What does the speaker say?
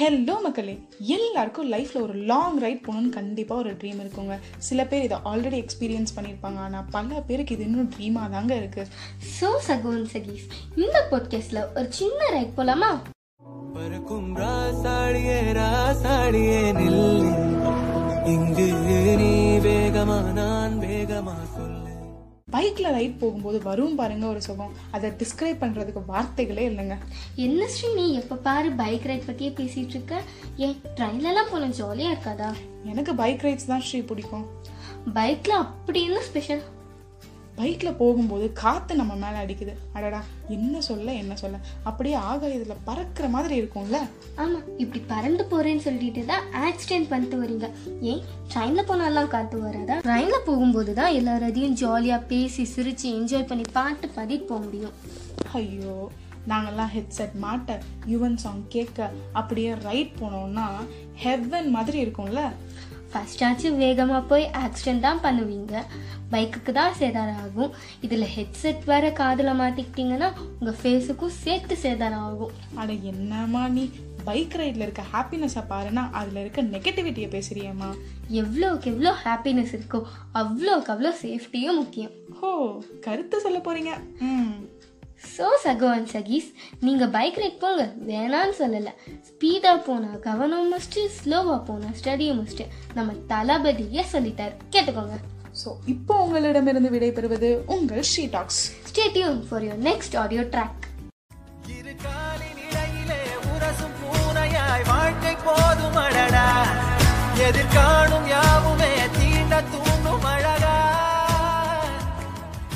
Hello மக்களே. எல்லாருக்கும் லைஃப்பில் ஒரு லாங் ரைட் போகணும்னு கண்டிப்பாக ஒரு ட்ரீம் இருக்குங்க. சில பேர் இதை ஆல்ரெடி எக்ஸ்பீரியன்ஸ் பண்ணியிருப்பாங்க. ஆனால் பல பேருக்கு இது இன்னும் ட்ரீமாக தாங்க இருக்குது ஸோ சகோன் சகீஸ் இந்த பாட்காஸ்ட்ல ஒரு சின்ன ரைட் போலாமா? பறக்கும் ராசாடியே ராசாடியே நில்லு. இங்கு நீ வேகமா நான் வேகமா சொல்லு. பைக்கில் ரைட் போகும்போது வரும் பாருங்க ஒரு சுகம். அதை டிஸ்கிரைப் பண்ணுறதுக்கு வார்த்தைகளே இல்லைங்க. என்ன ஸ்ரீ நீ எப்போ பாரு பைக் ரைட் பற்றியே பேசிட்டு இருக்க? ஏன் ட்ரெயின்லலாம் போன ஜாலியாக இருக்காதா? எனக்கு பைக் ரைட்ஸ் தான் ஸ்ரீ பிடிக்கும். பைக்ல அப்படி என்ன ஸ்பெஷல் பைக்கில் போகும்போது காற்று நம்ம மேலே அடிக்குது. அடடா என்ன சொல்ல என்ன சொல்ல? அப்படியே ஆகாயத்தில் பறக்கிற மாதிரி இருக்கும்ல? ஆமாம் இப்படி பறந்து போறேன்னு சொல்லிட்டு தான் ஆக்சிடென்ட் பண்ணிட்டு வரீங்க. ஏன் ட்ரெயினில் போனாலாம் காத்து வராதா? ட்ரெயினில் போகும்போது தான் எல்லாரையும் ஜாலியாக பேசி சிரித்து என்ஜாய் பண்ணி பாட்டு பாடிட்டு போக முடியும். ஐயோ நாங்கெல்லாம் ஹெட்செட் மாட்ட யுவன் சாங் கேட்க அப்படியே ரைட் போனோம்னா ஹெவன் மாதிரி இருக்கும்ல? ஃபஸ்ட்டாச்சும் வேகமாக போய் ஆக்சிடென்ட் தான் பண்ணுவீங்க. பைக்குக்கு தான் சேதாரம் ஆகும் இதில் ஹெட்செட் வேற காதில் மாட்டிக்கிட்டீங்கன்னா உங்கள் ஃபேஸுக்கும் சேர்த்து சேதாரம் ஆகும் அட என்னம்மா நீ? பைக் ரைடில் இருக்க ஹாப்பினஸை பாருன்னா அதில் இருக்க நெகட்டிவிட்டியை பேசுறியம்மா. எவ்வளோக்கு எவ்வளோ ஹாப்பினஸ் இருக்கோ அவ்வளோக்கு அவ்வளோ சேஃப்டியும் முக்கியம். ஹோ கருத்து சொல்ல போறீங்க. ஸோ சகோன் சகீஸ் நீங்கள் பைக் ரைட் போங்க. வேணான்னு சொல்லலை. ஸ்பீடாக போனால் கவனம் மஸ்ட்டு ஸ்லோவாக போனால் ஸ்டடியும் மஸ்ட்டு நம்ம தளபதியே சொல்லிட்டார். கேட்டுக்கோங்க. ஸோ இப்போ உங்களிடமிருந்து விடைபெறுவது உங்கள் she talks. Stay tuned for your next audio track வாழ்க்கை போதும் எதிர்காணும் யாவுமே